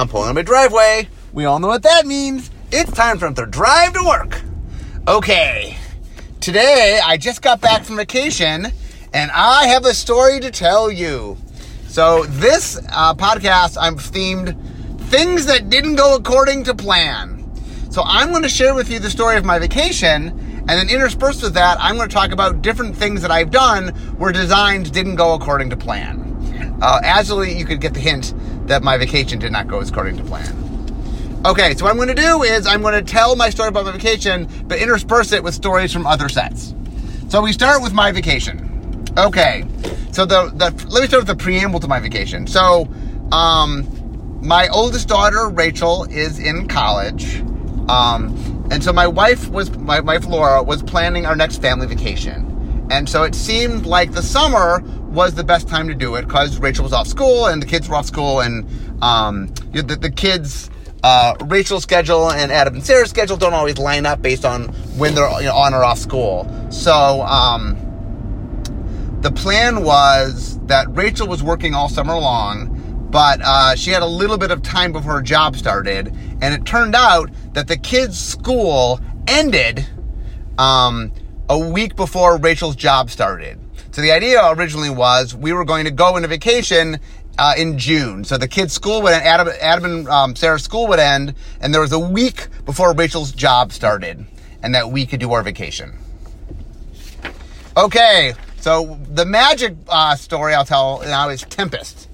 I'm pulling on my driveway. We all know what that means. It's time for them to drive to work. Okay. Today, I just got back from vacation and I have a story to tell you. So, this uh, podcast, I'm themed things that didn't go according to plan. So, I'm going to share with you the story of my vacation, and then interspersed with that, I'm going to talk about different things that I've done where designs didn't go according to plan. Uh, actually, you could get the hint that my vacation did not go according to plan. Okay, so what I'm going to do is I'm going to tell my story about my vacation, but intersperse it with stories from other sets. So we start with my vacation. Okay, so the, the let me start with the preamble to my vacation. So, um, my oldest daughter Rachel is in college, um, and so my wife was my wife Laura was planning our next family vacation, and so it seemed like the summer was the best time to do it because Rachel was off school and the kids were off school, and um, the, the kids. Uh, Rachel's schedule and Adam and Sarah's schedule don't always line up based on when they're you know, on or off school. So, um, the plan was that Rachel was working all summer long, but uh, she had a little bit of time before her job started, and it turned out that the kids' school ended um, a week before Rachel's job started. So the idea originally was we were going to go into vacation uh, in June. So the kids' school would end, Adam, Adam and um, Sarah's school would end, and there was a week before Rachel's job started, and that we could do our vacation. Okay, so the magic uh, story I'll tell now is Tempest.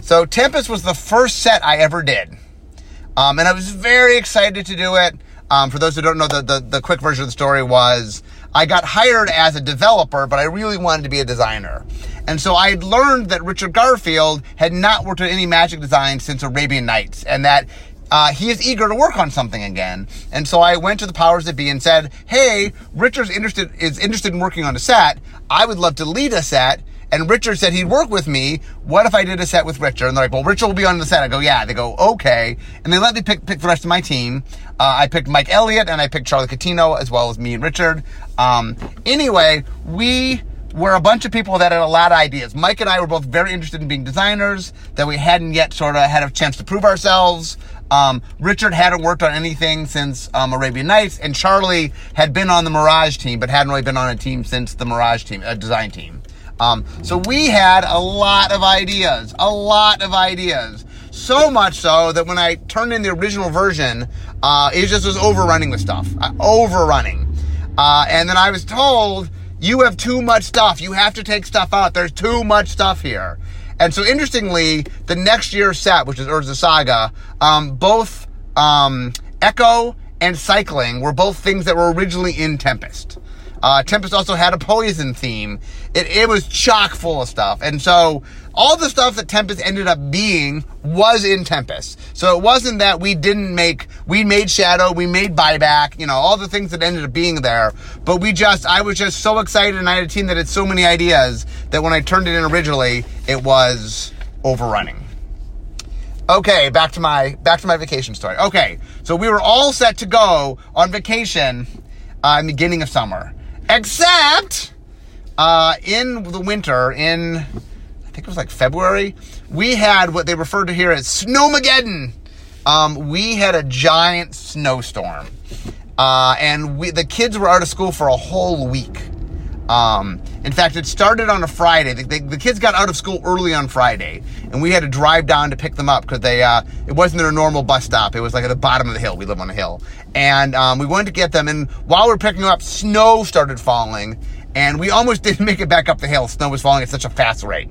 So Tempest was the first set I ever did, um, and I was very excited to do it. Um, for those who don't know, the, the, the quick version of the story was I got hired as a developer, but I really wanted to be a designer. And so I had learned that Richard Garfield had not worked on any magic design since Arabian Nights, and that uh, he is eager to work on something again. And so I went to the powers that be and said, "Hey, Richard's interested is interested in working on a set. I would love to lead a set." And Richard said he'd work with me. What if I did a set with Richard? And they're like, well, Richard will be on the set. I go, yeah. They go, okay. And they let me pick, pick the rest of my team. Uh, I picked Mike Elliott and I picked Charlie Catino as well as me and Richard. Um, anyway, we were a bunch of people that had a lot of ideas. Mike and I were both very interested in being designers that we hadn't yet sort of had a chance to prove ourselves. Um, Richard hadn't worked on anything since um, Arabian Nights, and Charlie had been on the Mirage team, but hadn't really been on a team since the Mirage team, a design team. Um, so we had a lot of ideas, a lot of ideas. So much so that when I turned in the original version, uh, it just was overrunning with stuff, uh, overrunning. Uh, and then I was told, you have too much stuff. You have to take stuff out. There's too much stuff here. And so, interestingly, the next year's set, which is Urza Saga, um, both um, Echo and Cycling were both things that were originally in Tempest. Uh, Tempest also had a poison theme. It, it was chock full of stuff. And so all the stuff that Tempest ended up being was in Tempest. So it wasn't that we didn't make, we made Shadow, we made Buyback, you know, all the things that ended up being there. But we just, I was just so excited and I had a team that had so many ideas that when I turned it in originally, it was overrunning. Okay, back to my back to my vacation story. Okay, so we were all set to go on vacation uh, in the beginning of summer, except uh, in the winter, in I think it was like February, we had what they referred to here as Snowmageddon. Um, we had a giant snowstorm, uh, and we, the kids were out of school for a whole week. Um, in fact, it started on a Friday. The, the, kids got out of school early on Friday, and we had to drive down to pick them up because they uh, it wasn't their normal bus stop. It was like at the bottom of the hill. We live on a hill, and um, we went to get them. And while we were picking them up, snow started falling, and we almost didn't make it back up the hill. Snow was falling at such a fast rate.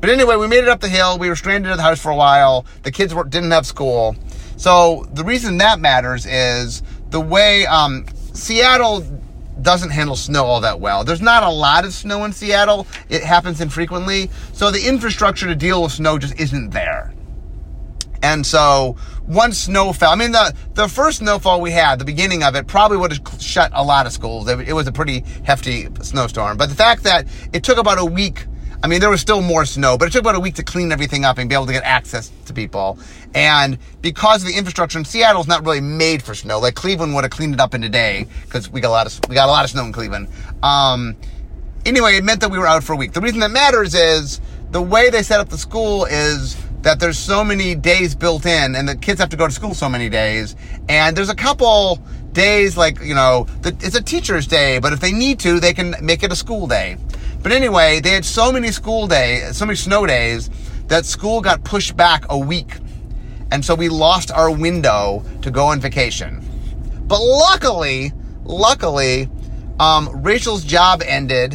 But anyway, we made it up the hill. We were stranded at the house for a while. The kids were, didn't have school, so the reason that matters is the way um, Seattle doesn't handle snow all that well. There's not a lot of snow in Seattle. It happens infrequently. So the infrastructure to deal with snow just isn't there. And so once snow fell, I mean, the, the first snowfall we had, the beginning of it, probably would have shut a lot of schools. It, it was a pretty hefty snowstorm. But the fact that it took about a week I mean, there was still more snow, but it took about a week to clean everything up and be able to get access to people. And because of the infrastructure in Seattle is not really made for snow, like Cleveland would have cleaned it up in a day because we got a lot of we got a lot of snow in Cleveland. Um, anyway, it meant that we were out for a week. The reason that matters is the way they set up the school is that there's so many days built in and the kids have to go to school so many days. And there's a couple days like, you know, the, it's a teacher's day, but if they need to, they can make it a school day. But anyway, they had so many school days, so many snow days that school got pushed back a week. And so we lost our window to go on vacation. But luckily, luckily, um, Rachel's job ended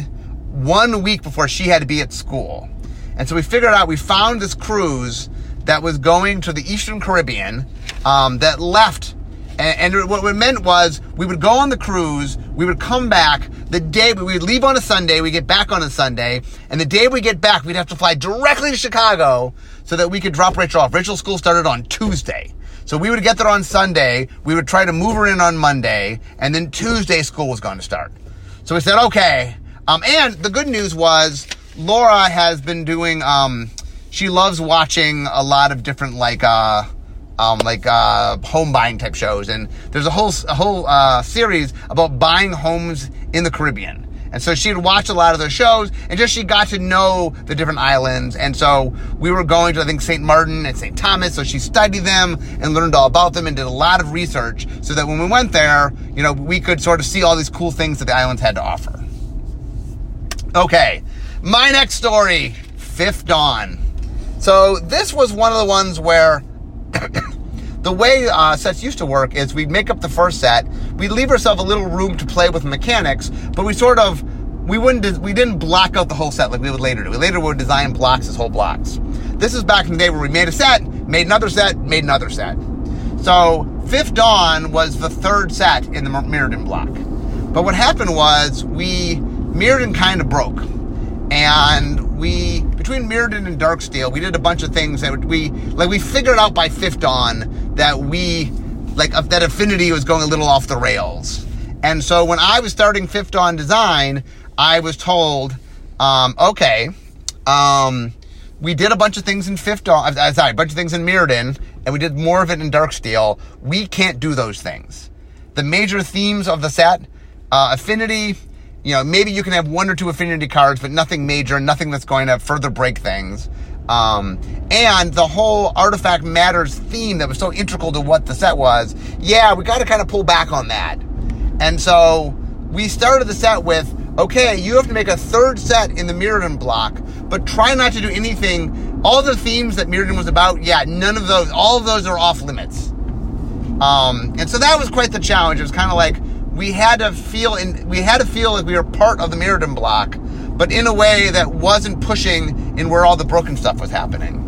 one week before she had to be at school. And so we figured out, we found this cruise that was going to the Eastern Caribbean um, that left. And, and what it meant was we would go on the cruise, we would come back the day, we would leave on a Sunday, we get back on a Sunday, and the day we get back, we'd have to fly directly to Chicago so that we could drop Rachel off. Rachel's school started on Tuesday. So we would get there on Sunday, we would try to move her in on Monday, and then Tuesday school was going to start. So we said, okay. Um, and the good news was Laura has been doing, um, she loves watching a lot of different like, uh, um, like uh, home buying type shows, and there's a whole a whole uh, series about buying homes in the Caribbean. And so she'd watch a lot of those shows, and just she got to know the different islands. And so we were going to I think St. Martin and St. Thomas, so she studied them and learned all about them and did a lot of research, so that when we went there, you know, we could sort of see all these cool things that the islands had to offer. Okay, my next story, Fifth Dawn. So this was one of the ones where the way uh, sets used to work is we'd make up the first set, we'd leave ourselves a little room to play with mechanics, but we sort of we wouldn't we didn't block out the whole set like we would later do. We later would design blocks as whole blocks. This is back in the day where we made a set, made another set, made another set. So Fifth Dawn was the third set in the Mirrodin block. But what happened was we Mirrodin kind of broke and we between Mirrodin and Darksteel, we did a bunch of things that we like. We figured out by Fifth Dawn that we like that Affinity was going a little off the rails, and so when I was starting Fifth Dawn design, I was told, um, okay, um, we did a bunch of things in Fifth Dawn. Uh, sorry, a bunch of things in Mirrodin, and we did more of it in Darksteel. We can't do those things. The major themes of the set, uh, Affinity you know, maybe you can have one or two affinity cards, but nothing major, nothing that's going to further break things. Um, and the whole artifact matters theme that was so integral to what the set was, yeah, we got to kind of pull back on that. And so we started the set with, okay, you have to make a third set in the Mirrodin block, but try not to do anything. All the themes that Mirrodin was about, yeah, none of those, all of those are off limits. Um, and so that was quite the challenge. It was kind of like, we had to feel in, we had to feel like we were part of the Mirrodin block, but in a way that wasn't pushing in where all the broken stuff was happening.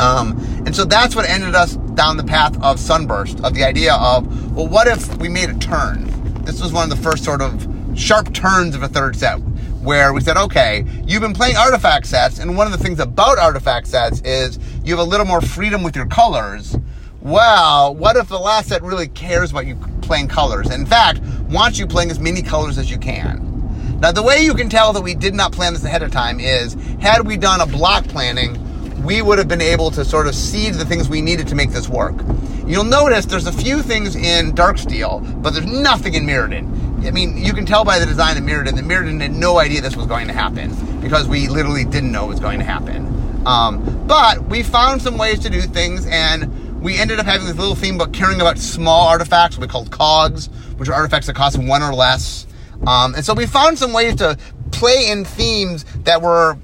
Um, and so that's what ended us down the path of Sunburst, of the idea of, well, what if we made a turn? This was one of the first sort of sharp turns of a third set, where we said, okay, you've been playing artifact sets, and one of the things about artifact sets is you have a little more freedom with your colors. Well, what if the last set really cares about you playing colors. In fact, wants you playing as many colors as you can. Now, the way you can tell that we did not plan this ahead of time is, had we done a block planning, we would have been able to sort of seed the things we needed to make this work. You'll notice there's a few things in Darksteel, but there's nothing in Mirrodin. I mean, you can tell by the design of Mirrodin that Mirrodin had no idea this was going to happen because we literally didn't know it was going to happen. Um, but we found some ways to do things, and we ended up having this little theme about caring about small artifacts, what we called cogs, which are artifacts that cost one or less. Um, and so we found some ways to play in themes that were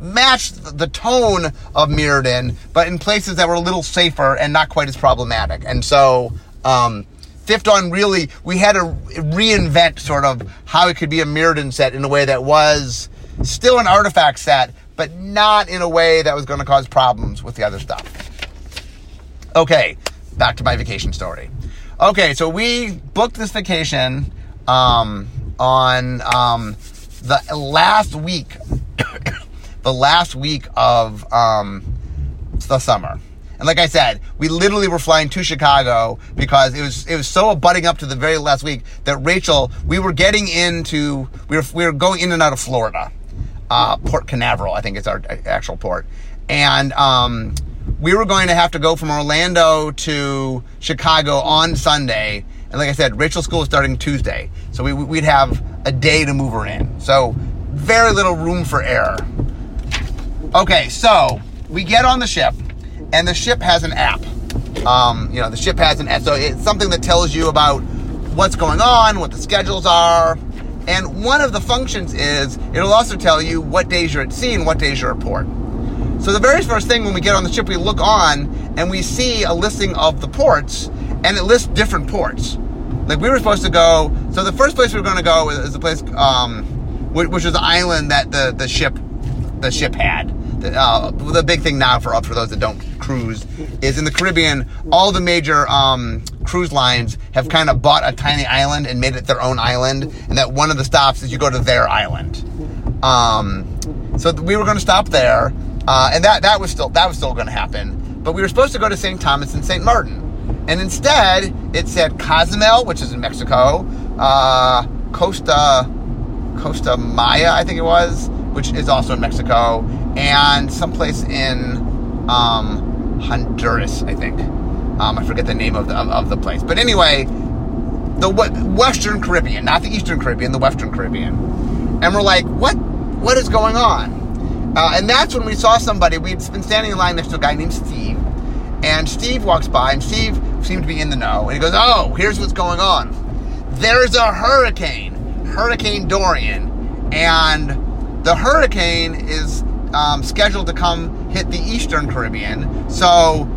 matched the tone of Mirrodin, but in places that were a little safer and not quite as problematic. And so, um, Dawn really, we had to reinvent sort of how it could be a Mirrodin set in a way that was still an artifact set, but not in a way that was going to cause problems with the other stuff. Okay, back to my vacation story. Okay, so we booked this vacation um, on um, the last week, the last week of um, the summer. And like I said, we literally were flying to Chicago because it was it was so abutting up to the very last week that Rachel, we were getting into we were we were going in and out of Florida, uh, Port Canaveral, I think it's our actual port, and um, we were going to have to go from Orlando to Chicago on Sunday. And like I said, Rachel's school is starting Tuesday. So we, would have a day to move her in. So very little room for error. Okay, so we get on the ship, and the ship has an app. Um, you know, the ship has an app, so it's something that tells you about what's going on, what the schedules are, and one of the functions is it'll also tell you what days you're at sea and what days you're at port. So the very first thing when we get on the ship, we look on and we see a listing of the ports, and it lists different ports. Like we were supposed to go. So the first place we were going to go is the place, um, which was the island that the the ship the ship had. The, uh, the big thing now for for those that don't cruise is in the Caribbean. All the major um, cruise lines have kind of bought a tiny island and made it their own island, and that one of the stops is you go to their island. Um, so we were going to stop there, uh, and that that was still that was still going to happen. But we were supposed to go to St. Thomas and St. Martin, and instead it said Cozumel, which is in Mexico, uh, Costa Costa Maya, I think it was, which is also in Mexico, and someplace in um, Honduras, I think. Um, I forget the name of the, of, of the place. But anyway, the Western Caribbean, not the Eastern Caribbean, the Western Caribbean. And we're like, what? What is going on? Uh, and that's when we saw somebody. We'd been standing in line next to a guy named Steve, and Steve walks by, and Steve seemed to be in the know, and he goes, "Oh, here's what's going on. There's a hurricane, Hurricane Dorian, and the hurricane is um, scheduled to come hit the Eastern Caribbean. So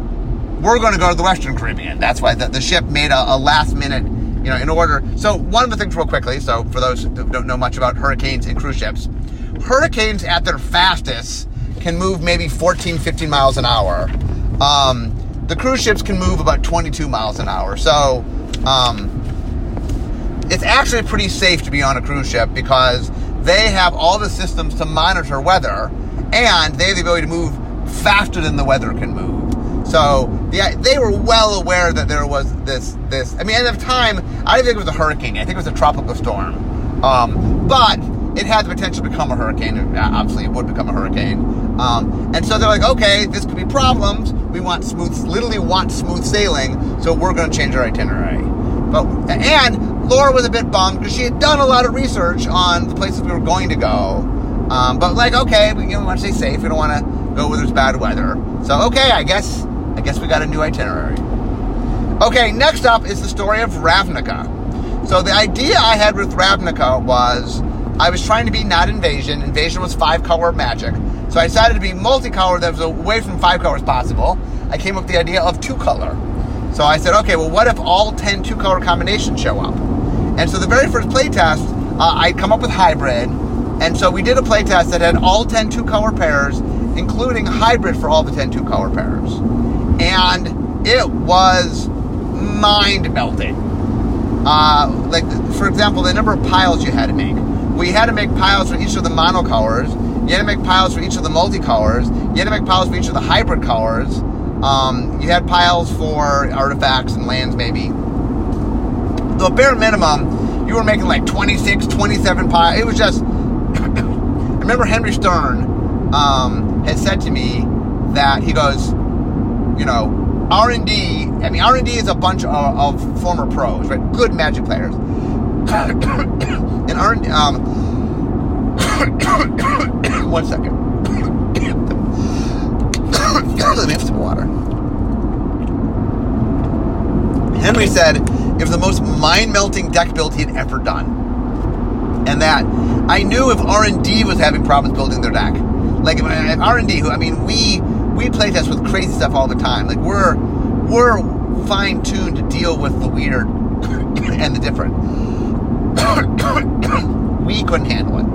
we're going to go to the Western Caribbean. That's why the, the ship made a, a, last minute, you know, in order. So one of the things, real quickly. So for those who don't know much about hurricanes and cruise ships, hurricanes at their fastest can move maybe 14, 15 miles an hour. Um, the cruise ships can move about 22 miles an hour. So um, it's actually pretty safe to be on a cruise ship because they have all the systems to monitor weather and they have the ability to move faster than the weather can move. So the, they were well aware that there was this this. I mean, at the time, I didn't think it was a hurricane. I think it was a tropical storm, um, but it had the potential to become a hurricane. Obviously, it would become a hurricane. Um, and so they're like, okay, this could be problems. We want smooth, literally want smooth sailing. So we're going to change our itinerary. But and Laura was a bit bummed because she had done a lot of research on the places we were going to go. Um, but like, okay, we, you know, want to stay safe. We don't want to go where there's bad weather. So okay, I guess I guess we got a new itinerary. Okay, next up is the story of Ravnica. So the idea I had with Ravnica was I was trying to be not invasion. Invasion was five color magic. So I decided to be multicolor that was away from five colors possible. I came up with the idea of two color. So I said, okay, well, what if all 10 two color combinations show up? And so the very first playtest, uh, I'd come up with hybrid. And so we did a playtest that had all 10 two color pairs, including hybrid for all the 10 two color pairs and it was mind melting. Uh, like, for example, the number of piles you had to make. We had to make piles for each of the monocolors. You had to make piles for each of the multicolors. You had to make piles for each of the hybrid colors. Um, you had piles for artifacts and lands, maybe. The bare minimum, you were making like 26, 27 piles. It was just. I remember Henry Stern um, had said to me that he goes, you know, R and D. I mean, R and D is a bunch of, of, former pros, right? Good Magic players. And and um, one second. Let me have some water. Henry said it was the most mind-melting deck build he had ever done, and that I knew if R and D was having problems building their deck, like if, R and D, who I mean, we we play test with crazy stuff all the time. Like we're we're fine tuned to deal with the weird and the different. we couldn't handle it,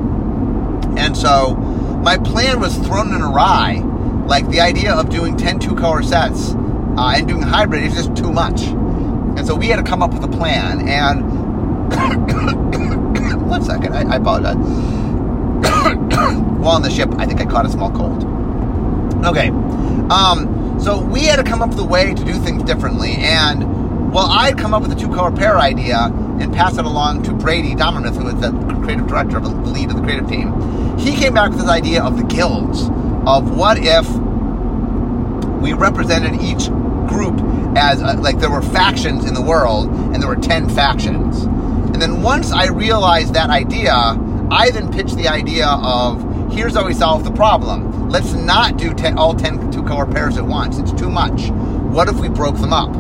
and so my plan was thrown in awry. Like the idea of doing 10 two color sets uh, and doing hybrid is just too much, and so we had to come up with a plan. And one second, I, I apologize. While on the ship, I think I caught a small cold. Okay. Um, so we had to come up with a way to do things differently. And well, I'd come up with a two color pair idea and pass it along to Brady Dommermuth, who is the creative director the lead of the creative team. He came back with this idea of the guilds of what if we represented each group as a, like there were factions in the world and there were 10 factions. And then once I realized that idea, I then pitched the idea of here's how we solve the problem. Let's not do ten, all 10 two color pairs at once. It's too much. What if we broke them up?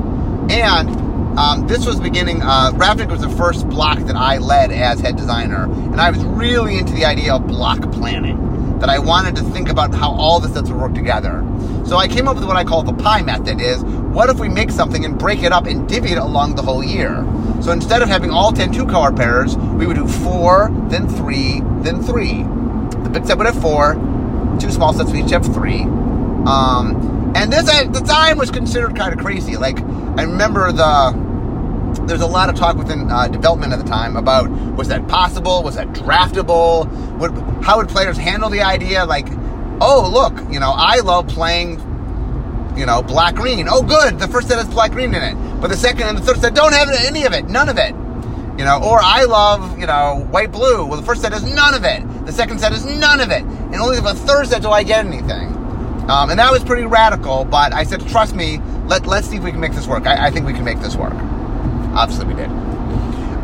And um, this was beginning, uh, Ravnica was the first block that I led as head designer. And I was really into the idea of block planning that I wanted to think about how all the sets would work together. So I came up with what I call the pie method is what if we make something and break it up and divvy it along the whole year? So instead of having all 10 two color pairs, we would do four, then three, then three. The big set would have four, two small sets would each have three. Um, and this at the time was considered kind of crazy. Like I remember the there's a lot of talk within uh, development at the time about was that possible? Was that draftable? How would players handle the idea? Like, oh, look, you know, I love playing, you know, black green. Oh, good, the first set has black green in it. But the second and the third set don't have any of it, none of it. You know, or I love, you know, white blue. Well, the first set has none of it. The second set has none of it. And only the third set do I get anything. Um, and that was pretty radical, but I said, trust me, let, let's see if we can make this work. I, I think we can make this work. Obviously, we did.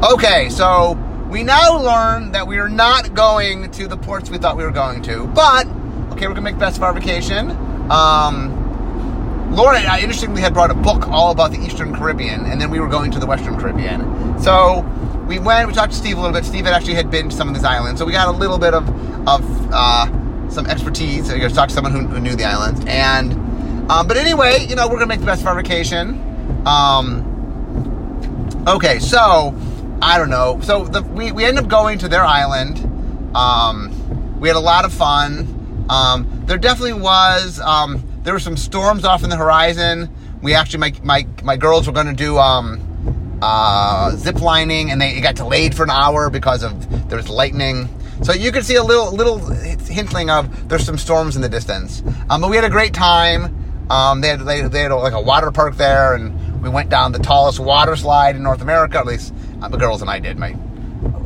Okay, so we now learn that we are not going to the ports we thought we were going to, but okay, we're gonna make the best of our vacation. Um, Laura, uh, interestingly, had brought a book all about the Eastern Caribbean, and then we were going to the Western Caribbean. So we went. We talked to Steve a little bit. Steve had actually had been to some of these islands, so we got a little bit of of uh, some expertise. We got to talk to someone who, who knew the islands, and um, but anyway, you know, we're gonna make the best of our vacation. Um, Okay, so I don't know. So the, we we ended up going to their island. Um, we had a lot of fun. Um, there definitely was. Um, there were some storms off in the horizon. We actually, my my my girls were going to do um, uh, zip lining, and they got delayed for an hour because of there was lightning. So you could see a little little hintling of there's some storms in the distance. Um, but we had a great time. Um, they had they, they had like a water park there, and we went down the tallest water slide in North America. At least uh, the girls and I did. My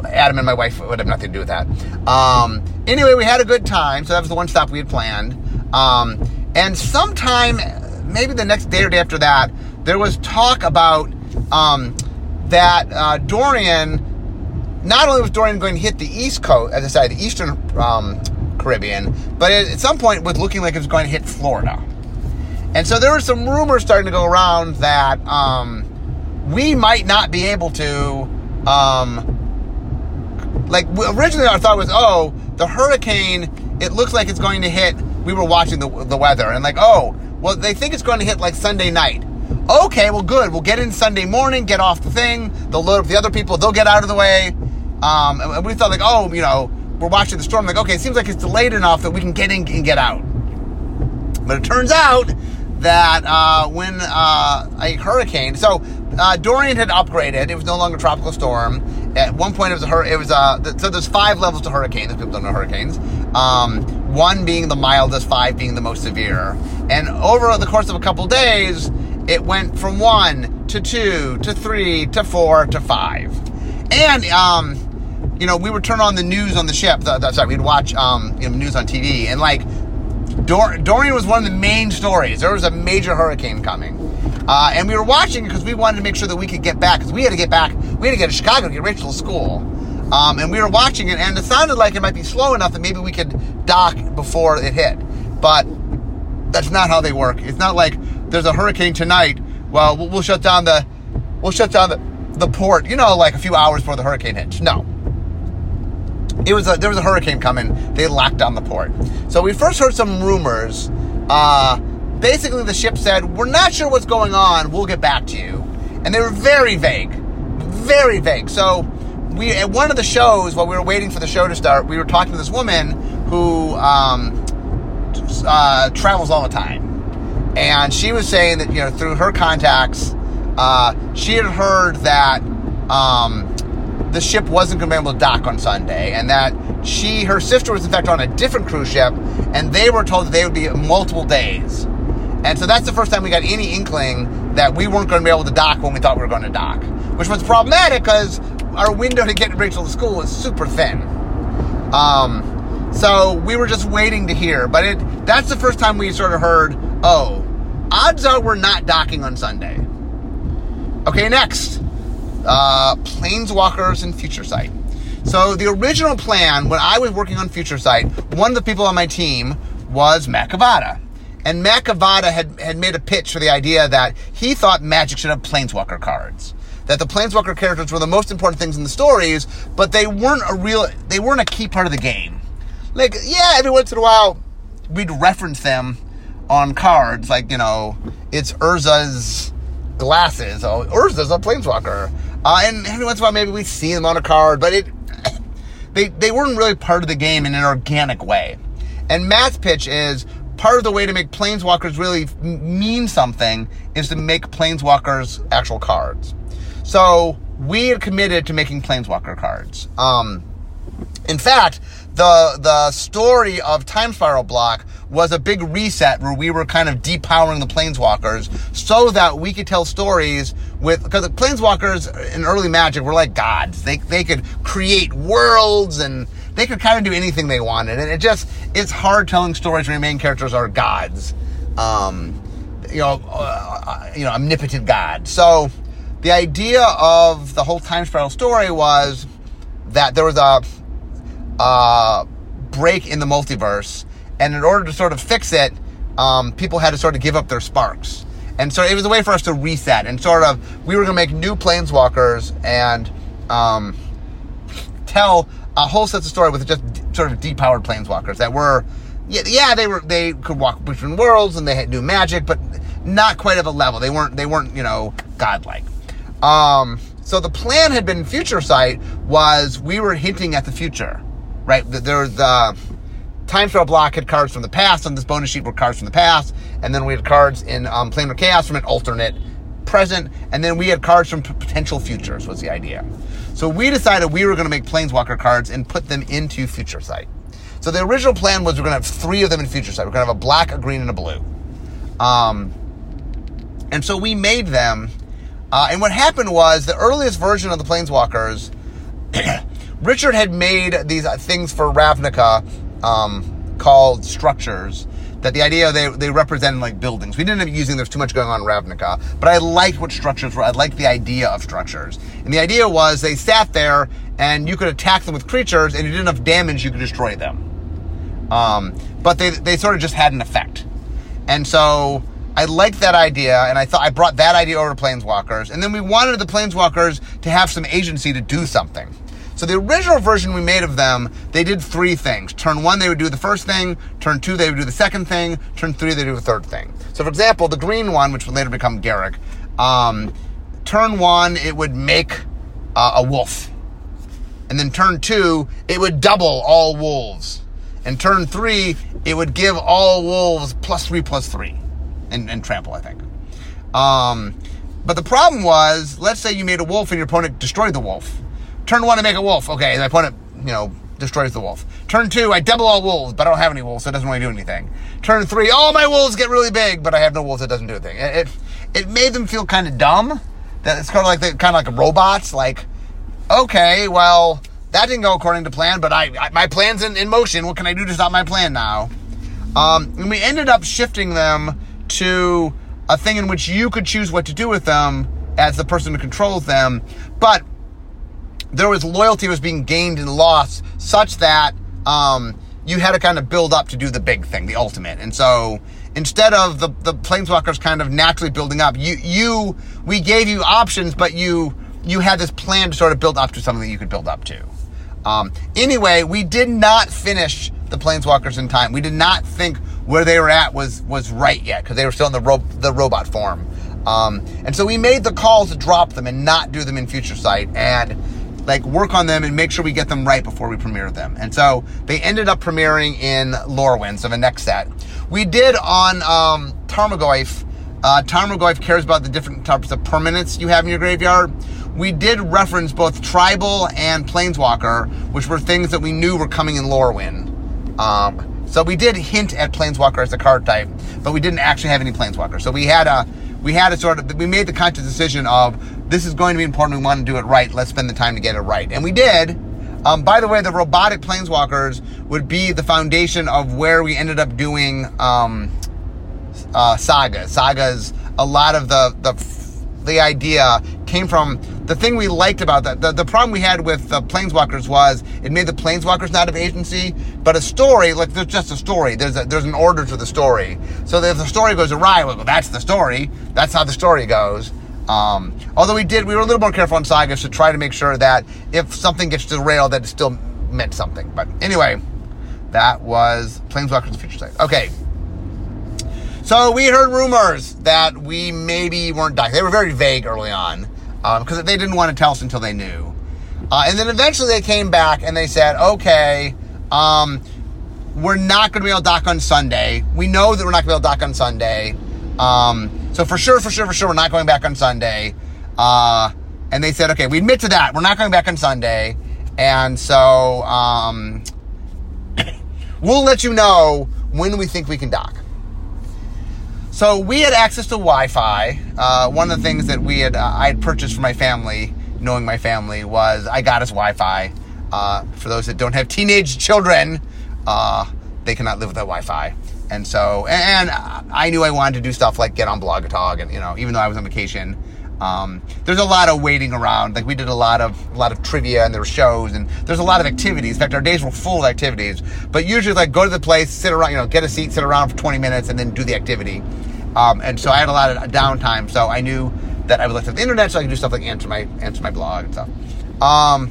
Adam and my wife would have nothing to do with that. Um, anyway, we had a good time. So that was the one stop we had planned. Um, and sometime, maybe the next day or day after that, there was talk about um, that uh, Dorian. Not only was Dorian going to hit the East Coast, as I said, the Eastern um, Caribbean, but at some point it was looking like it was going to hit Florida. And so there were some rumors starting to go around that um, we might not be able to. Um, like originally, our thought was, oh, the hurricane. It looks like it's going to hit. We were watching the the weather and like, oh, well, they think it's going to hit like Sunday night. Okay, well, good. We'll get in Sunday morning, get off the thing. They'll load up the other people. They'll get out of the way. Um, and we thought like, oh, you know, we're watching the storm. Like, okay, it seems like it's delayed enough that we can get in and get out. But it turns out that uh, when uh, a hurricane, so uh, Dorian had upgraded. It was no longer a tropical storm. At one point, it was a hur- it was a so there's five levels to hurricanes. If people don't know hurricanes, um, one being the mildest, five being the most severe. And over the course of a couple days, it went from one to two to three to four to five. And um, you know, we would turn on the news on the ship. The, the, sorry, we'd watch um, you know, news on TV, and like Dor- Dorian was one of the main stories. There was a major hurricane coming. Uh, and we were watching because we wanted to make sure that we could get back because we had to get back. We had to get to Chicago to get Rachel to school. Um, and we were watching it, and it sounded like it might be slow enough that maybe we could dock before it hit. But that's not how they work. It's not like there's a hurricane tonight. Well, we'll shut down the we'll shut down the, the port. You know, like a few hours before the hurricane hits. No, it was a, there was a hurricane coming. They locked down the port. So we first heard some rumors. Uh, basically, the ship said, "We're not sure what's going on. We'll get back to you." And they were very vague, very vague. So we at one of the shows while we were waiting for the show to start, we were talking to this woman who um, uh, travels all the time, and she was saying that you know through her contacts, uh, she had heard that. Um, the ship wasn't going to be able to dock on Sunday, and that she, her sister, was in fact on a different cruise ship, and they were told that they would be multiple days. And so that's the first time we got any inkling that we weren't going to be able to dock when we thought we were going to dock, which was problematic because our window to get Rachel to school was super thin. Um, so we were just waiting to hear, but it that's the first time we sort of heard, oh, odds are we're not docking on Sunday. Okay, next uh, Planeswalkers and Future Sight. So the original plan, when I was working on Future Sight, one of the people on my team was Matt Cavotta. And Matt Cavotta had, had made a pitch for the idea that he thought Magic should have Planeswalker cards. That the Planeswalker characters were the most important things in the stories, but they weren't a real, they weren't a key part of the game. Like, yeah, every once in a while, we'd reference them on cards, like, you know, it's Urza's glasses. Oh, Urza's a Planeswalker. Uh, and every once in a while, maybe we see them on a card, but it, they, they weren't really part of the game in an organic way. And Matt's pitch is part of the way to make Planeswalkers really mean something is to make Planeswalkers actual cards. So we had committed to making Planeswalker cards. Um, in fact, the the story of Time Spiral Block was a big reset where we were kind of depowering the planeswalkers so that we could tell stories with because the planeswalkers in early magic were like gods. They, they could create worlds and they could kind of do anything they wanted. And it just it's hard telling stories when your main characters are gods. Um, you know uh, you know omnipotent gods. So the idea of the whole time spiral story was that there was a uh, break in the multiverse, and in order to sort of fix it, um, people had to sort of give up their sparks. And so it was a way for us to reset and sort of, we were going to make new planeswalkers and um, tell a whole set of story with just sort of depowered planeswalkers that were, yeah, yeah, they were, they could walk between worlds and they had new magic, but not quite of a level. They weren't, they weren't, you know, godlike. Um, so the plan had been Future Sight was we were hinting at the future right? There the uh, time spiral block had cards from the past. On this bonus sheet were cards from the past, and then we had cards in um, Planar Chaos from an alternate present, and then we had cards from p- potential futures. Was the idea? So we decided we were going to make Planeswalker cards and put them into Future Sight. So the original plan was we're going to have three of them in Future Sight. We're going to have a black, a green, and a blue. Um, and so we made them. Uh, and what happened was the earliest version of the Planeswalkers Richard had made these things for Ravnica um, called structures. That the idea they they represent like buildings. We didn't end up using there's too much going on in Ravnica, but I liked what structures were. I liked the idea of structures, and the idea was they sat there and you could attack them with creatures, and you did enough damage you could destroy them. Um, but they they sort of just had an effect, and so I liked that idea, and I thought I brought that idea over to Planeswalkers, and then we wanted the Planeswalkers to have some agency to do something. So the original version we made of them, they did three things. Turn one, they would do the first thing. Turn two, they would do the second thing. Turn three, they do the third thing. So for example, the green one, which would later become Garruk, um, turn one, it would make uh, a wolf. And then turn two, it would double all wolves. And turn three, it would give all wolves plus three plus three. And, and trample, I think. Um, but the problem was, let's say you made a wolf and your opponent destroyed the wolf. Turn one to make a wolf. Okay, and my opponent, you know, destroys the wolf. Turn two, I double all wolves, but I don't have any wolves, so it doesn't really do anything. Turn three, all my wolves get really big, but I have no wolves, so it doesn't do anything. It, it, it made them feel kind of dumb. That it's kind of like the, kind of like robots. Like, okay, well, that didn't go according to plan, but I, I my plan's in, in motion. What can I do to stop my plan now? Um, and we ended up shifting them to a thing in which you could choose what to do with them as the person who controls them, but there was loyalty was being gained and lost such that um, you had to kind of build up to do the big thing, the ultimate. And so instead of the, the planeswalkers kind of naturally building up, you you we gave you options, but you you had this plan to sort of build up to something that you could build up to. Um, anyway, we did not finish the planeswalkers in time. We did not think where they were at was was right yet because they were still in the ro- the robot form. Um, and so we made the call to drop them and not do them in Future Sight. And like work on them and make sure we get them right before we premiere them. And so they ended up premiering in Lorwyn, so the next set. We did on um, Tarmogoyf. Uh, Tarmogoyf cares about the different types of permanents you have in your graveyard. We did reference both Tribal and Planeswalker, which were things that we knew were coming in Lorwyn. Um, so we did hint at Planeswalker as a card type, but we didn't actually have any Planeswalker. So we had a we had a sort of we made the conscious decision of this is going to be important. We want to do it right. Let's spend the time to get it right. And we did. Um, by the way, the robotic planeswalkers would be the foundation of where we ended up doing um, uh, Saga. Saga's a lot of the the the idea came from the thing we liked about that. The, the problem we had with the Planeswalkers was it made the Planeswalkers not of agency, but a story, like there's just a story. There's a, there's an order to the story. So if the story goes awry, well, that's the story. That's how the story goes. Um, although we did, we were a little more careful on sagas to try to make sure that if something gets derailed, that it still meant something. But anyway, that was Planeswalkers the Future Sight. Okay. So we heard rumors that we maybe weren't dying. They were very vague early on because um, they didn't want to tell us until they knew. Uh, and then eventually they came back and they said, okay, um, we're not going to be able to dock on Sunday. We know that we're not going to be able to dock on Sunday. Um, so for sure, for sure, for sure, we're not going back on Sunday. Uh, and they said, okay, we admit to that. We're not going back on Sunday. And so um, we'll let you know when we think we can dock. So we had access to Wi-Fi. Uh, one of the things that we had uh, I had purchased for my family, knowing my family, was I got us Wi-Fi. Uh, for those that don't have teenage children, uh, they cannot live without Wi-Fi. And so, and I knew I wanted to do stuff like get on Blog and you know, even though I was on vacation, um, there's a lot of waiting around. Like we did a lot of a lot of trivia and there were shows and there's a lot of activities. In fact, our days were full of activities. But usually, like go to the place, sit around, you know, get a seat, sit around for 20 minutes, and then do the activity. Um, and so I had a lot of downtime. So I knew that I would like to have the internet, so I could do stuff like answer my answer my blog and stuff. Um,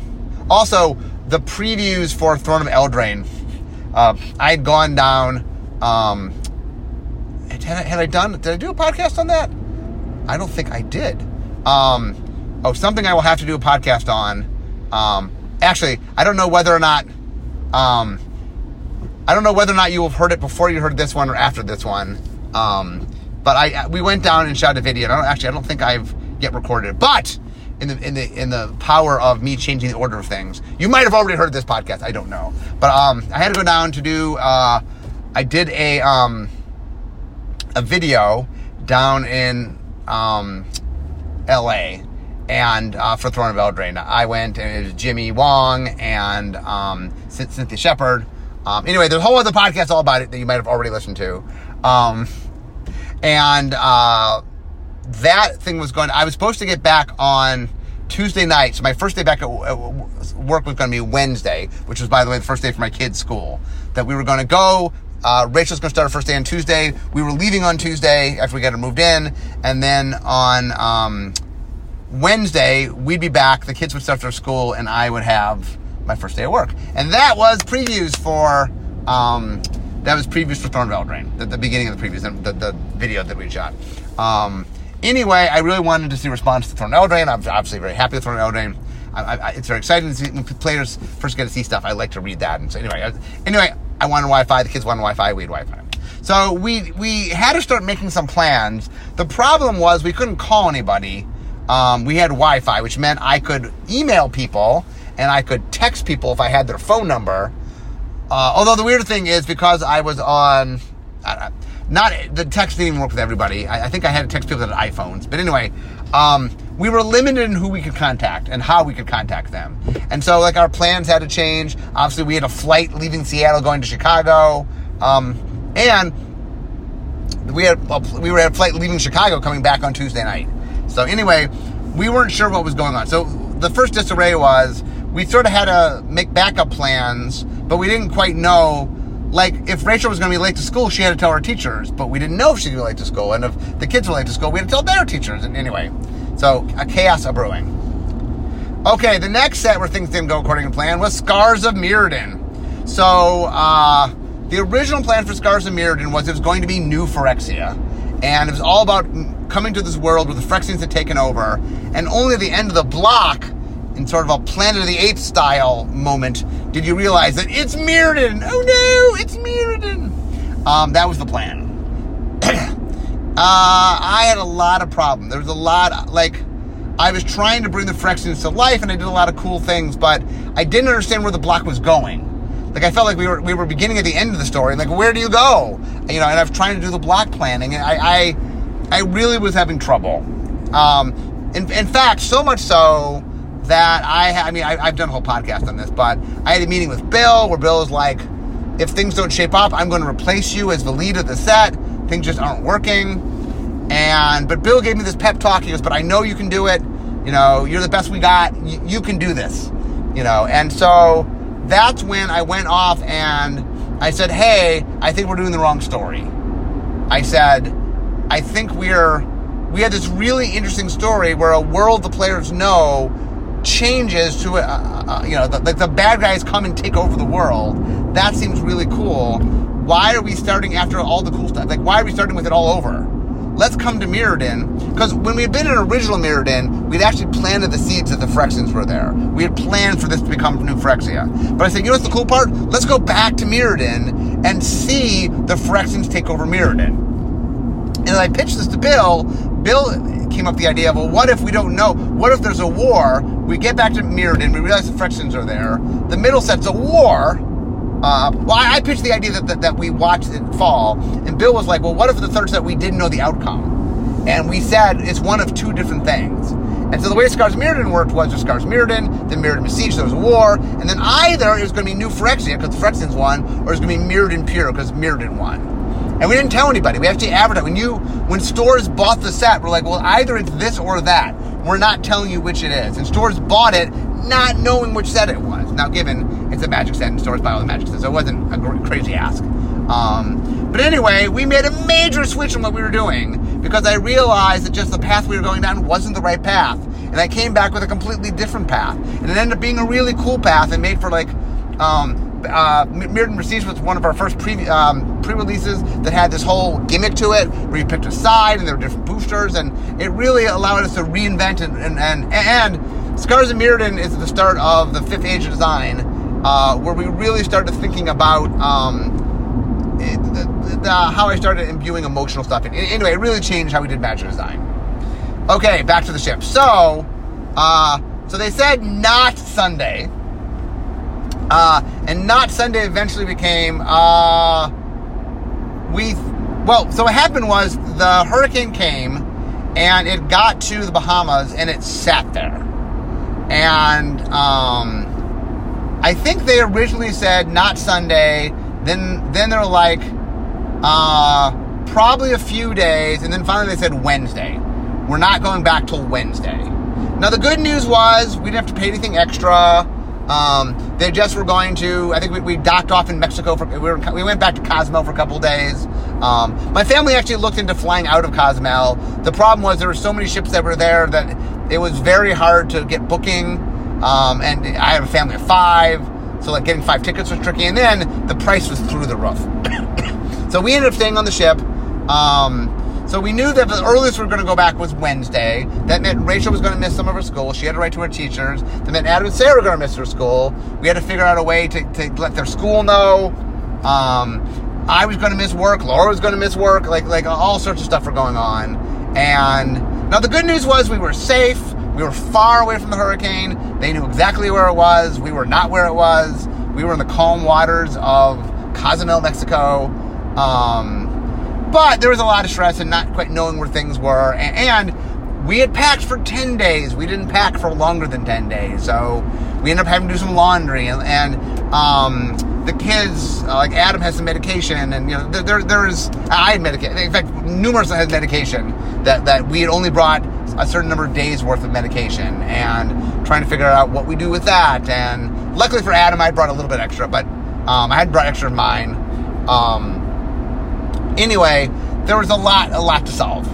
also, the previews for Throne of Eldraine. Uh, I had gone down. Um, had, I, had I done? Did I do a podcast on that? I don't think I did. Um, oh, something I will have to do a podcast on. Um, actually, I don't know whether or not. Um, I don't know whether or not you have heard it before you heard this one or after this one. Um, but I we went down and shot a video. I don't actually. I don't think I've yet recorded it, but in the in the in the power of me changing the order of things, you might have already heard this podcast. I don't know, but um, I had to go down to do. Uh, I did a um, a video down in um, L.A. and uh, for Throne of Eldraine. I went and it was Jimmy Wong and um, Cynthia Sheppard. Um, anyway, there's a whole other podcast all about it that you might have already listened to. Um, and uh, that thing was going. I was supposed to get back on Tuesday night. So my first day back at work was going to be Wednesday, which was, by the way, the first day for my kids' school. That we were going to go uh, Rachel's going to start her first day on Tuesday. We were leaving on Tuesday after we got her moved in. And then on um, Wednesday, we'd be back. The kids would start their school, and I would have my first day at work. And that was previews for. Um, that was previews for of Eldraine, the, the beginning of the previews, the, the video that we shot. Um, anyway, I really wanted to see response to Throne of Eldraine. I'm obviously very happy with Throne of Eldraine. I, I, it's very exciting to see when players first get to see stuff. I like to read that. And so anyway, anyway, I wanted Wi-Fi. The kids wanted Wi-Fi. We had Wi-Fi. So we we had to start making some plans. The problem was we couldn't call anybody. Um, we had Wi-Fi, which meant I could email people and I could text people if I had their phone number. Uh, although the weird thing is because I was on, uh, not the text didn't work with everybody. I, I, think I had to text people that had iPhones. But anyway, um, we were limited in who we could contact and how we could contact them. And so, like, our plans had to change. Obviously, we had a flight leaving Seattle going to Chicago. Um, and we had a, we were at a flight leaving Chicago coming back on Tuesday night. So anyway, we weren't sure what was going on. So the first disarray was we sort of had to make backup plans, but we didn't quite know. Like if Rachel was going to be late to school, she had to tell her teachers, but we didn't know if she'd be late to school. And if the kids were late to school, we had to tell their teachers. And anyway, so a chaos a brewing. Okay, the next set where things didn't go according to plan was Scars of Mirrodin. So uh, the original plan for Scars of Mirrodin was it was going to be new Phyrexia. And it was all about coming to this world where the Phyrexians had taken over. And only at the end of the block, in sort of a Planet of the Apes style moment, did you realize that it's Mirrodin. Oh no, it's Mirrodin. Um, that was the plan. uh, I had a lot of problems. There was a lot, like, I was trying to bring the Phyrexians to life, and I did a lot of cool things, but I didn't understand where the block was going. Like I felt like we were we were beginning at the end of the story. and Like where do you go? You know, and I was trying to do the block planning, and I I, I really was having trouble. Um, in, in fact, so much so that I I mean I, have done a whole podcast on this, but I had a meeting with Bill where Bill was like, if things don't shape up, I'm going to replace you as the lead of the set. Things just aren't working. And but Bill gave me this pep talk. He goes, "But I know you can do it. You know, you're the best we got. You, you can do this." You know, and so that's when I went off and I said, "Hey, I think we're doing the wrong story." I said, "I think we're we had this really interesting story where a world the players know changes to, uh, uh, you know, the, like the bad guys come and take over the world. That seems really cool. Why are we starting after all the cool stuff? Like, why are we starting with it all over? Let's come to Mirrodin because when we had been in original Mirrodin, we'd actually planted the seeds that the Phyrexians were there. We had planned for this to become New Phyrexia. But I said, you know what's the cool part? Let's go back to Mirrodin and see the Phyrexians take over Mirrodin. And I pitched this to Bill. Bill came up with the idea of, well, what if we don't know? What if there's a war? We get back to Mirrodin, we realize the Phyrexians are there. The middle set's a war. Uh, well, I, pitched the idea that, that, that we watched it fall, and Bill was like, well, what if the third set we didn't know the outcome? And we said it's one of two different things. And so the way Scars Mirrodin worked was there's Scars Mirrodin, then Mirrodin besieged, there was a war, and then either it was going to be New Phyrexia because the Phyrexians won, or it was going to be Mirrodin Pure because Mirrodin won. And we didn't tell anybody. We actually advertised. When you, when stores bought the set, we're like, well, either it's this or that. We're not telling you which it is. And stores bought it not knowing which set it was. Now, given it's a magic set and stores buy all the magic sets, so it wasn't a crazy ask. Um, but anyway, we made a major switch in what we were doing because I realized that just the path we were going down wasn't the right path. And I came back with a completely different path. And it ended up being a really cool path and made for like, um, uh, Mirrodin was one of our first pre um, pre-releases that had this whole gimmick to it, where you picked a side and there were different boosters, and it really allowed us to reinvent and and and, and Scars of Mirrodin is the start of the fifth age of design, uh, where we really started thinking about. Um, it, the, the, how I started imbuing emotional stuff in. Anyway, it really changed how we did magic design. Okay, back to the ship. So, uh, so they said not Sunday. Uh, and not Sunday eventually became, uh, we, well, so what happened was the hurricane came and it got to the Bahamas and it sat there. And um, I think they originally said not Sunday. Then then they're like uh, probably a few days, and then finally they said Wednesday. We're not going back till Wednesday. Now the good news was we didn't have to pay anything extra. Um, they just were going to. I think we, we docked off in Mexico for. We, were, we went back to Cozumel for a couple days. Um, my family actually looked into flying out of Cozumel. The problem was there were so many ships that were there that it was very hard to get booking. Um, and I have a family of five, so like getting five tickets was tricky. And then the price was through the roof. so we ended up staying on the ship. Um, so we knew that the earliest we were going to go back was Wednesday. That meant Rachel was going to miss some of her school. She had to write to her teachers. That meant Adam and Sarah were going to miss her school. We had to figure out a way to, to let their school know. Um, I was going to miss work. Laura was going to miss work. Like like all sorts of stuff were going on. And now the good news was we were safe. We were far away from the hurricane. They knew exactly where it was. We were not where it was. We were in the calm waters of Cozumel, Mexico. Um, but there was a lot of stress and not quite knowing where things were. And, and we had packed for 10 days. We didn't pack for longer than 10 days. So we ended up having to do some laundry. And, and um, the kids, uh, like Adam has some medication. And, you know, there, there is, I had medication. In fact, numerous had medication that, that we had only brought a certain number of days worth of medication and trying to figure out what we do with that. And luckily for Adam, I brought a little bit extra, but um, I had brought extra of mine. Um, Anyway, there was a lot, a lot to solve.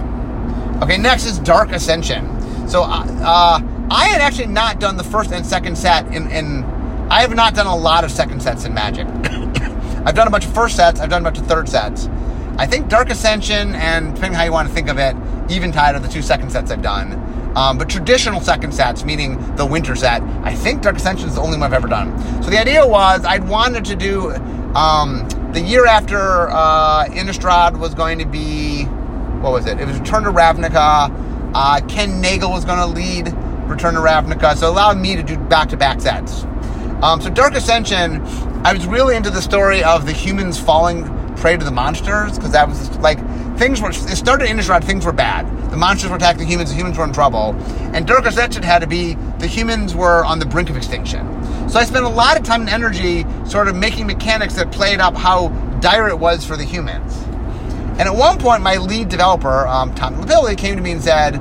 Okay, next is Dark Ascension. So, uh, uh, I had actually not done the first and second set in, in I have not done a lot of second sets in Magic. I've done a bunch of first sets, I've done a bunch of third sets. I think Dark Ascension and depending how you want to think of it, Eventide are the two second sets I've done. Um, but traditional second sets, meaning the winter set, I think Dark Ascension is the only one I've ever done. So the idea was I'd wanted to do um, the year after uh, Innistrad was going to be, what was it? It was Return to Ravnica. Uh, Ken Nagle was going to lead Return to Ravnica, so it allowed me to do back-to-back sets. Um, so Dark Ascension, I was really into the story of the humans falling prey to the monsters because that was just, like things were. It started in Innistrad, things were bad. The monsters were attacking humans, the humans were in trouble, and Dark Ascension had to be the humans were on the brink of extinction. So I spent a lot of time and energy sort of making mechanics that played up how dire it was for the humans. And at one point, my lead developer, um, Tom LaPille, came to me and said,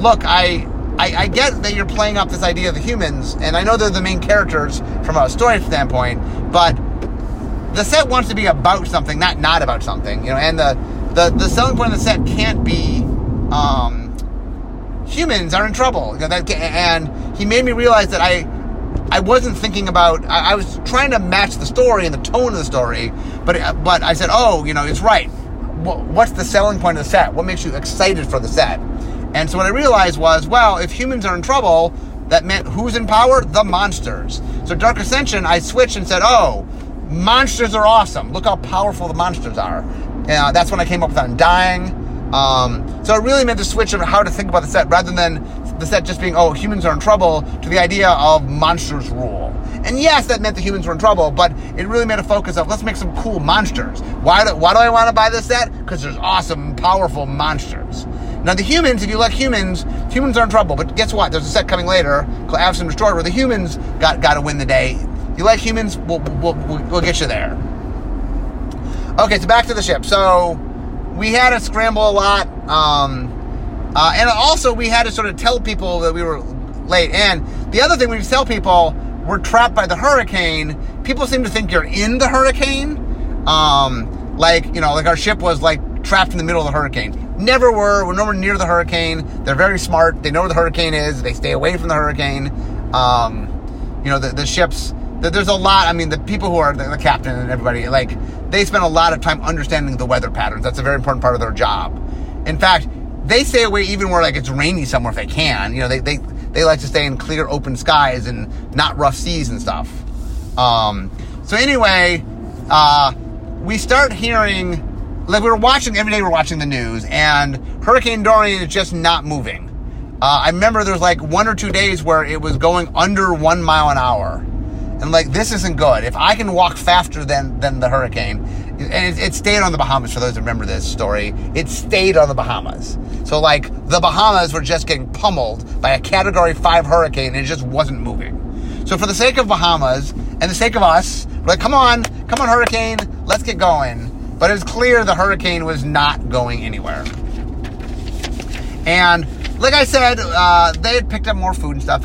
"Look, I, I, I get that you're playing up this idea of the humans, and I know they're the main characters from a story standpoint, but the set wants to be about something, not not about something, you know. And the the, the selling point of the set can't be um, humans are in trouble. You know, that, and he made me realize that I I wasn't thinking about. I, I, was trying to match the story and the tone of the story, but but I said, oh, you know, it's right. What's the selling point of the set? What makes you excited for the set? And so what I realized was, well, if humans are in trouble, that meant who's in power? The monsters. So Dark Ascension, I switched and said, oh, monsters are awesome. Look how powerful the monsters are. Uh, that's when I came up with Undying. Um, so it really meant to switch of how to think about the set rather than the set just being, oh, humans are in trouble, to the idea of monsters rule. And yes, that meant the humans were in trouble, but it really made a focus of let's make some cool monsters. Why do, why do I want to buy this set? Because there's awesome, powerful monsters. Now, the humans, if you like humans, humans are in trouble. But guess what? There's a set coming later called Avacyn Restored where the humans got, got to win the day. If you like humans, we'll, we'll, we'll, we'll get you there. Okay, so back to the ship. So we had to scramble a lot. Um, uh, and also, we had to sort of tell people that we were late. And the other thing, you tell people we're trapped by the hurricane, people seem to think you're in the hurricane. Um, like, you know, like our ship was like trapped in the middle of the hurricane. Never were. We're nowhere near the hurricane. They're very smart. They know where the hurricane is. They stay away from the hurricane. Um, you know, the, the ships, the, there's a lot. I mean, the people who are the, the captain and everybody, like, they spend a lot of time understanding the weather patterns. That's a very important part of their job. In fact, they stay away even where like it's rainy somewhere if they can. You know, they they they like to stay in clear open skies and not rough seas and stuff. Um, so anyway, uh, we start hearing like we were watching every day. We we're watching the news, and Hurricane Dorian is just not moving. Uh, I remember there was like one or two days where it was going under one mile an hour, and like this isn't good. If I can walk faster than than the hurricane, and it, it, stayed on the Bahamas for those who remember this story. It stayed on the Bahamas. So like the Bahamas were just getting pummeled by a Category Five hurricane, and it just wasn't moving. So for the sake of Bahamas and the sake of us, we're like, come on, come on, hurricane, let's get going. But it's clear the hurricane was not going anywhere. And like I said, uh, they had picked up more food and stuff.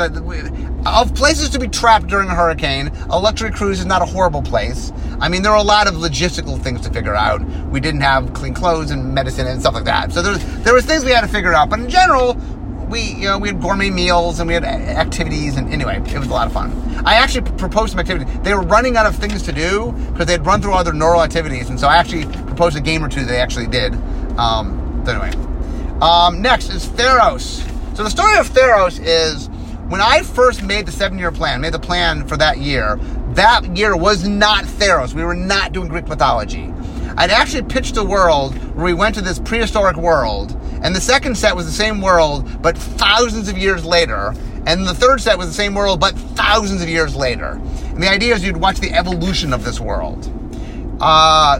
Of places to be trapped during a hurricane, a luxury cruise is not a horrible place. I mean, there are a lot of logistical things to figure out. We didn't have clean clothes and medicine and stuff like that. So there, there was things we had to figure out. But in general, we, you know, we had gourmet meals and we had activities. And anyway, it was a lot of fun. I actually proposed some activities. They were running out of things to do because they'd run through other neural activities. And so I actually proposed a game or two they actually did. Um, anyway. Um, next is Theros. So the story of Theros is when I first made the seven year plan, made the plan for that year, that year was not Theros. We were not doing Greek mythology. I'd actually pitched a world where we went to this prehistoric world, and the second set was the same world, but thousands of years later. And the third set was the same world, but thousands of years later. And the idea is you'd watch the evolution of this world. Uh,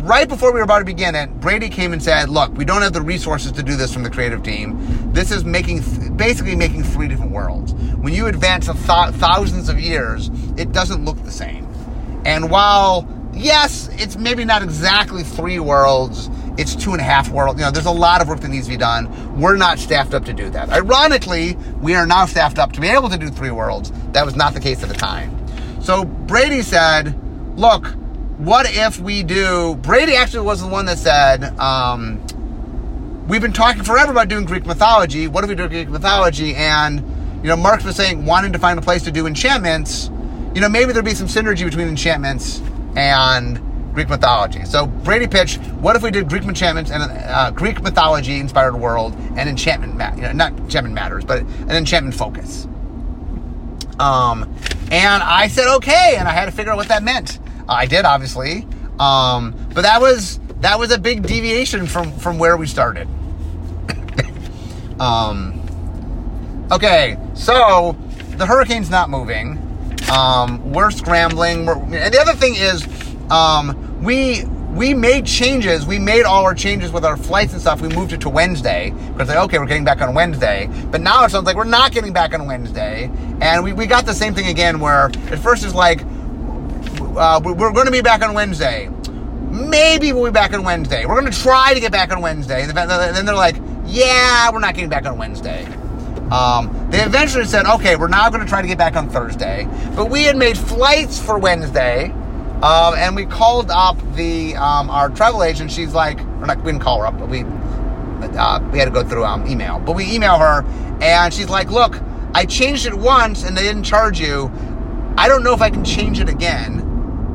right before we were about to begin it, Brady came and said, "Look, we don't have the resources to do this from the creative team. This is making basically making three different worlds. When you advance th- thousands of years, it doesn't look the same. And while yes, it's maybe not exactly three worlds." It's two and a half worlds. You know, there's a lot of work that needs to be done. We're not staffed up to do that. Ironically, we are now staffed up to be able to do three worlds. That was not the case at the time. So Brady said, look, what if we do? Brady actually was the one that said, um, we've been talking forever about doing Greek mythology. What if we do Greek mythology? And, you know, Mark was saying, wanting to find a place to do enchantments. You know, maybe there'd be some synergy between enchantments and Greek mythology. So Brady pitched, what if we did Greek enchantments and uh, Greek mythology inspired world and enchantment, ma- you know, not enchantment matters, but an enchantment focus. Um, and I said okay, and I had to figure out what that meant. I did, obviously. Um, but that was that was a big deviation from from where we started. um, okay, so the hurricane's not moving. Um, we're scrambling. We're, and the other thing is, um, we we made changes. We made all our changes with our flights and stuff. We moved it to Wednesday because like, okay, we're getting back on Wednesday. But now it sounds like we're not getting back on Wednesday. And we, we got the same thing again where at first it's like uh, we're going to be back on Wednesday. maybe we'll be back on Wednesday. We're going to try to get back on Wednesday. And then they're like, yeah, we're not getting back on Wednesday. Um, they eventually said, okay, we're now going to try to get back on Thursday. But we had made flights for Wednesday, um, and we called up the um, our travel agent. She's like, or not, we didn't call her up, but we uh, we had to go through um, email. But we email her, and she's like, look, I changed it once, and they didn't charge you. I don't know if I can change it again.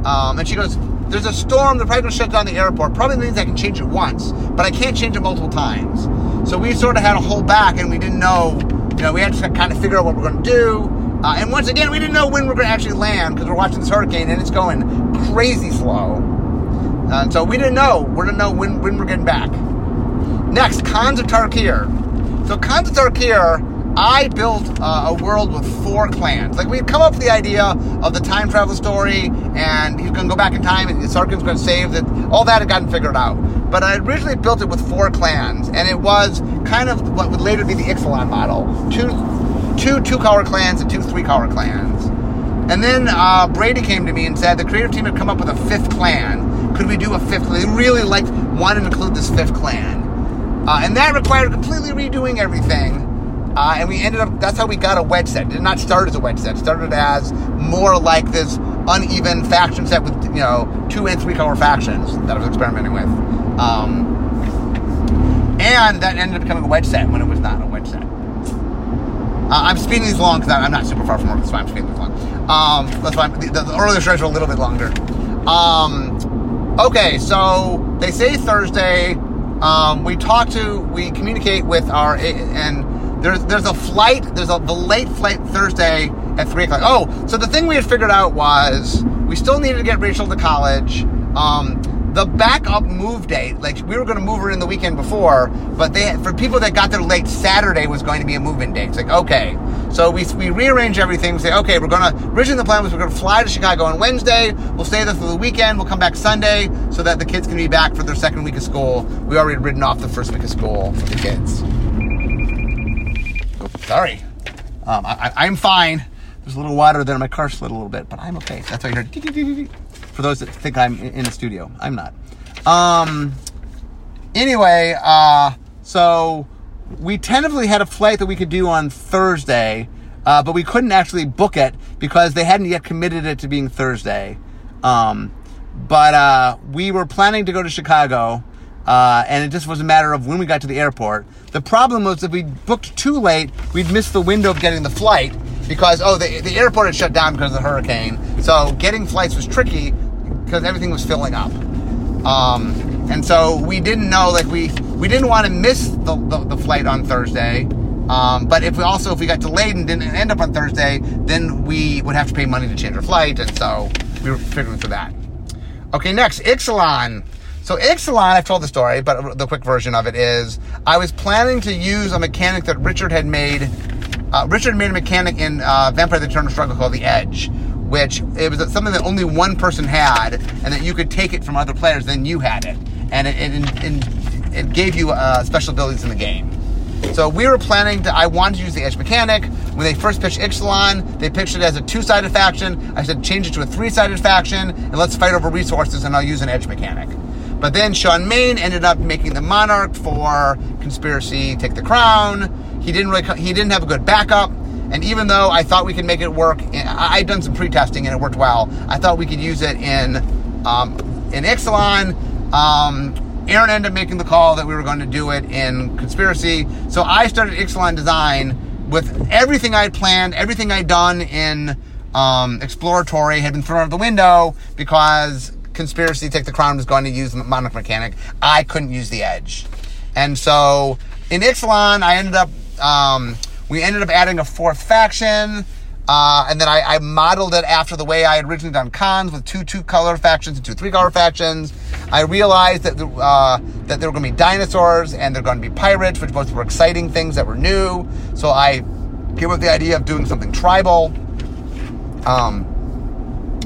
Um, and she goes, there's a storm. They're probably going to shut down the airport. Probably means I can change it once, but I can't change it multiple times. So we sort of had to hold back, and we didn't know. You know, we had to kind of figure out what we're going to do. Uh, and once again, we didn't know when we are going to actually land because we're watching this hurricane and it's going crazy slow. Uh, so we didn't know. We didn't know when, when we're getting back. Next, Khans of Tarkir. So Khans of Tarkir I built uh, a world with four clans. Like we'd come up with the idea of the time travel story, and he's going to go back in time, and Sarkhan's going to save that. All that had gotten figured out. But I originally built it with four clans, and it was kind of what would later be the Ixalan model: two, two two-color clans and two three-color clans. And then uh, Brady came to me and said the creative team had come up with a fifth clan. Could we do a fifth? They really liked wanted to include this fifth clan, uh, and that required completely redoing everything. Uh, and we ended up, that's how we got a wedge set. It did not start as a wedge set. It started as more like this uneven faction set with, you know, two and three color factions that I was experimenting with. Um, and that ended up becoming a wedge set when it was not a wedge set. Uh, I'm speeding these along because I'm not super far from work. That's why I'm speeding these along. Um, that's why the, the, earlier stretch are a little bit longer. Um, okay, so they say Thursday. Um, we talk to, we communicate with our, and there's there's a flight. There's a the late flight Thursday at three o'clock. Oh, so the thing we had figured out was we still needed to get Rachel to college. Um, the backup move date, like we were going to move her in the weekend before, but they for people that got there late, Saturday was going to be a move-in date. It's like okay, so we we rearrange everything. We say okay, we're going to originally the plan was we're going to fly to Chicago on Wednesday. We'll stay there for the weekend. We'll come back Sunday so that the kids can be back for their second week of school. We already written off the first week of school for the kids. Sorry. Um, I, am fine. There's a little water there. My car slid a little bit, but I'm okay. That's why you heard. For those that think I'm in the studio, I'm not. Um. Anyway, uh, so we tentatively had a flight that we could do on Thursday, uh, but we couldn't actually book it because they hadn't yet committed it to being Thursday. Um, but uh, we were planning to go to Chicago uh, and it just was a matter of when we got to the airport. The problem was if we booked too late, we'd miss the window of getting the flight because, oh, the, the airport had shut down because of the hurricane. So getting flights was tricky because everything was filling up. Um, and so we didn't know, like, we, we didn't want to miss the, the, the flight on Thursday. Um, but if we also, if we got delayed and didn't end up on Thursday, then we would have to pay money to change our flight. And so we were figuring through that. Okay, next, Ixalan. So Ixalan, I've told the story, but the quick version of it is I was planning to use a mechanic that Richard had made. Uh, Richard made a mechanic in uh, Vampire the Eternal Struggle called the Edge, which it was something that only one person had, and that you could take it from other players, then you had it, and it, it, it, it gave you uh, special abilities in the game. So we were planning to, I wanted to use the Edge mechanic. When they first pitched Ixalan, they pitched it as a two-sided faction. I said, change it to a three-sided faction, and let's fight over resources, and I'll use an Edge mechanic. But then Shawn Main ended up making the Monarch for Conspiracy Take the Crown. He didn't really, he didn't have a good backup. And even though I thought we could make it work, I'd done some pre-testing and it worked well. I thought we could use it in um, in Ixalan. Um, Aaron ended up making the call that we were going to do it in Conspiracy. So I started Ixalan design with everything I'd planned, everything I'd done in um, Exploratory had been thrown out the window because conspiracy take the crown was going to use the monarch mechanic. I couldn't use the edge. And so in Ixalan, I ended up, um, we ended up adding a fourth faction. Uh, and then I, I, modeled it after the way I had originally done Khans with two two color factions and two three color factions. I realized that the, uh, that there were going to be dinosaurs and there were going to be pirates, which both were exciting things that were new. So I came up with the idea of doing something tribal. Um,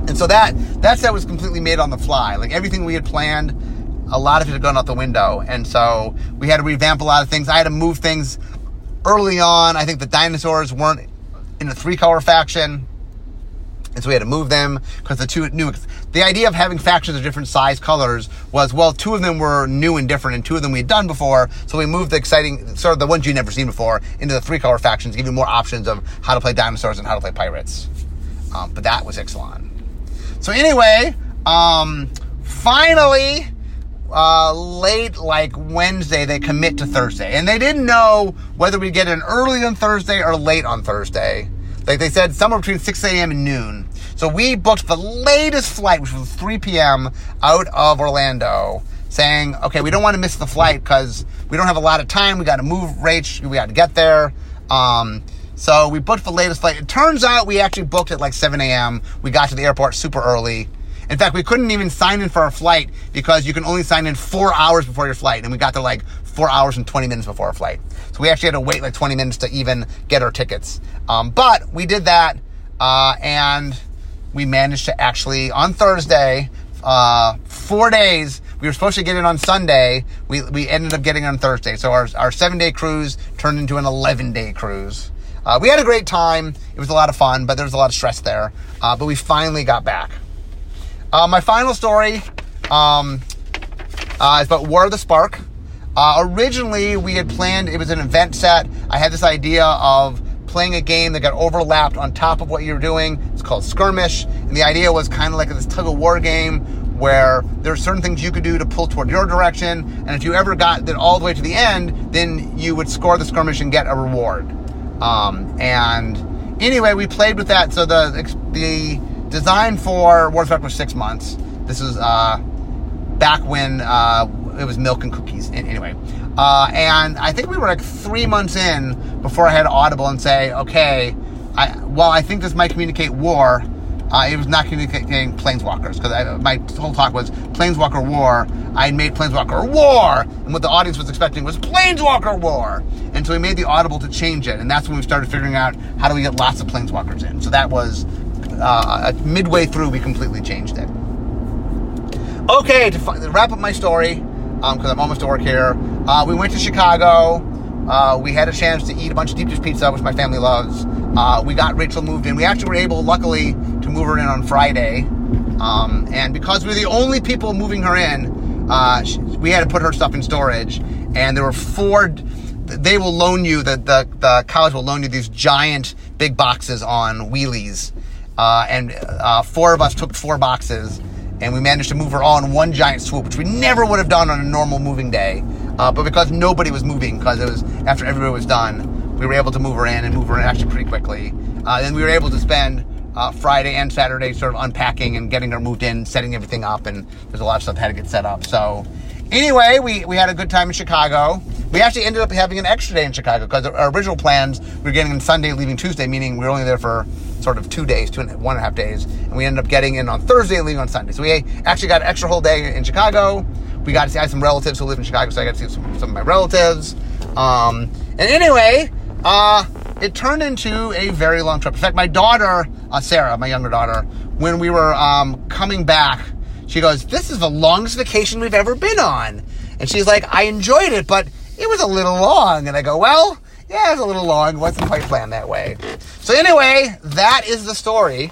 and so that that set was completely made on the fly. Like everything we had planned, a lot of it had gone out the window. And so we had to revamp a lot of things. I had to move things early on. I think the dinosaurs weren't in a three color faction. And so we had to move them because the two new, the idea of having factions of different size colors was, well, two of them were new and different and two of them we had done before. So we moved the exciting, sort of the ones you'd never seen before into the three color factions, give you more options of how to play dinosaurs and how to play pirates. Um, but that was Ixalan. So anyway, um, finally, uh, late like Wednesday, they commit to Thursday. And they didn't know whether we get an early on Thursday or late on Thursday. Like they said, somewhere between 6 a.m. and noon. So we booked the latest flight, which was 3 p.m. out of Orlando, saying, okay, we don't want to miss the flight because we don't have a lot of time. We got to move Rach. We got to get there. Um, so we booked the latest flight. It turns out we actually booked at like 7 a.m. We got to the airport super early. In fact, we couldn't even sign in for our flight because you can only sign in four hours before your flight. And we got there like four hours and 20 minutes before our flight. So we actually had to wait like 20 minutes to even get our tickets. Um, but we did that. Uh, and we managed to actually, on Thursday, uh, four days, we were supposed to get in on Sunday. We, we ended up getting on Thursday. So our, our seven day cruise turned into an 11 day cruise. Uh, we had a great time. It was a lot of fun, but there was a lot of stress there. Uh, but we finally got back. Uh, my final story um, uh, is about War of the Spark. Uh, originally, we had planned, it was an event set. I had this idea of playing a game that got overlapped on top of what you were doing. It's called Skirmish. And the idea was kind of like this tug of war game where there are certain things you could do to pull toward your direction. And if you ever got that all the way to the end, then you would score the skirmish and get a reward. Um, and anyway, we played with that. So the the design for War of Spark was six months. This was uh, back when uh, it was milk and cookies. Anyway, uh, and I think we were like three months in before I had Audible and say, okay, I, well, I think this might communicate war. Uh, it was not communicating Planeswalkers because my whole talk was Planeswalker War. I made Planeswalker War, and what the audience was expecting was Planeswalker War. And so we made the Audible to change it, and that's when we started figuring out how do we get lots of Planeswalkers in. So that was uh, midway through, we completely changed it. Okay, to, to wrap up my story, because um, I'm almost to work here, uh, we went to Chicago. Uh, we had a chance to eat a bunch of deep dish pizza, which my family loves. Uh, we got Rachel moved in. We actually were able, luckily, to move her in on Friday. Um, and because we were the only people moving her in, uh, we had to put her stuff in storage. And there were four. They will loan you the, the the college will loan you these giant big boxes on wheelies, uh, and uh, four of us took four boxes, and we managed to move her all in one giant swoop, which we never would have done on a normal moving day. Uh, but because nobody was moving, because it was after everybody was done, we were able to move her in and move her in actually pretty quickly. Uh, and we were able to spend uh, Friday and Saturday sort of unpacking and getting her moved in, setting everything up, and there's a lot of stuff that had to get set up. So anyway, we, we had a good time in Chicago. We actually ended up having an extra day in Chicago because our original plans we were getting in Sunday, leaving Tuesday, meaning we were only there for sort of two days, two and one and a half days, and we ended up getting in on Thursday and leaving on Sunday. So we actually got an extra whole day in Chicago. We got to see I some relatives who live in Chicago, so I got to see some, some of my relatives. Um, and anyway, uh, it turned into a very long trip. In fact, my daughter, uh, Sarah, my younger daughter, when we were um, coming back, she goes, "This is the longest vacation we've ever been on," and she's like, "I enjoyed it, but." It was a little long. And I go, well, yeah, it was a little long. Wasn't quite planned that way. So anyway, that is the story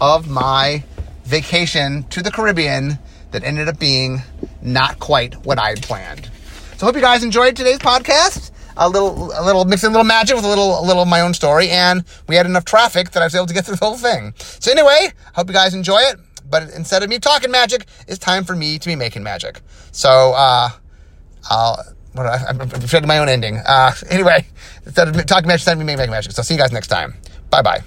of my vacation to the Caribbean that ended up being not quite what I had planned. So hope you guys enjoyed today's podcast. A little, a little mixing a little magic with a little, a little of my own story, and we had enough traffic that I was able to get through the whole thing. So anyway, hope you guys enjoy it. But instead of me talking magic, it's time for me to be making magic. So uh, I'll what I, I'm, I'm my own ending. Uh, anyway, instead of talking magic, to be making magic. So see you guys next time. Bye bye.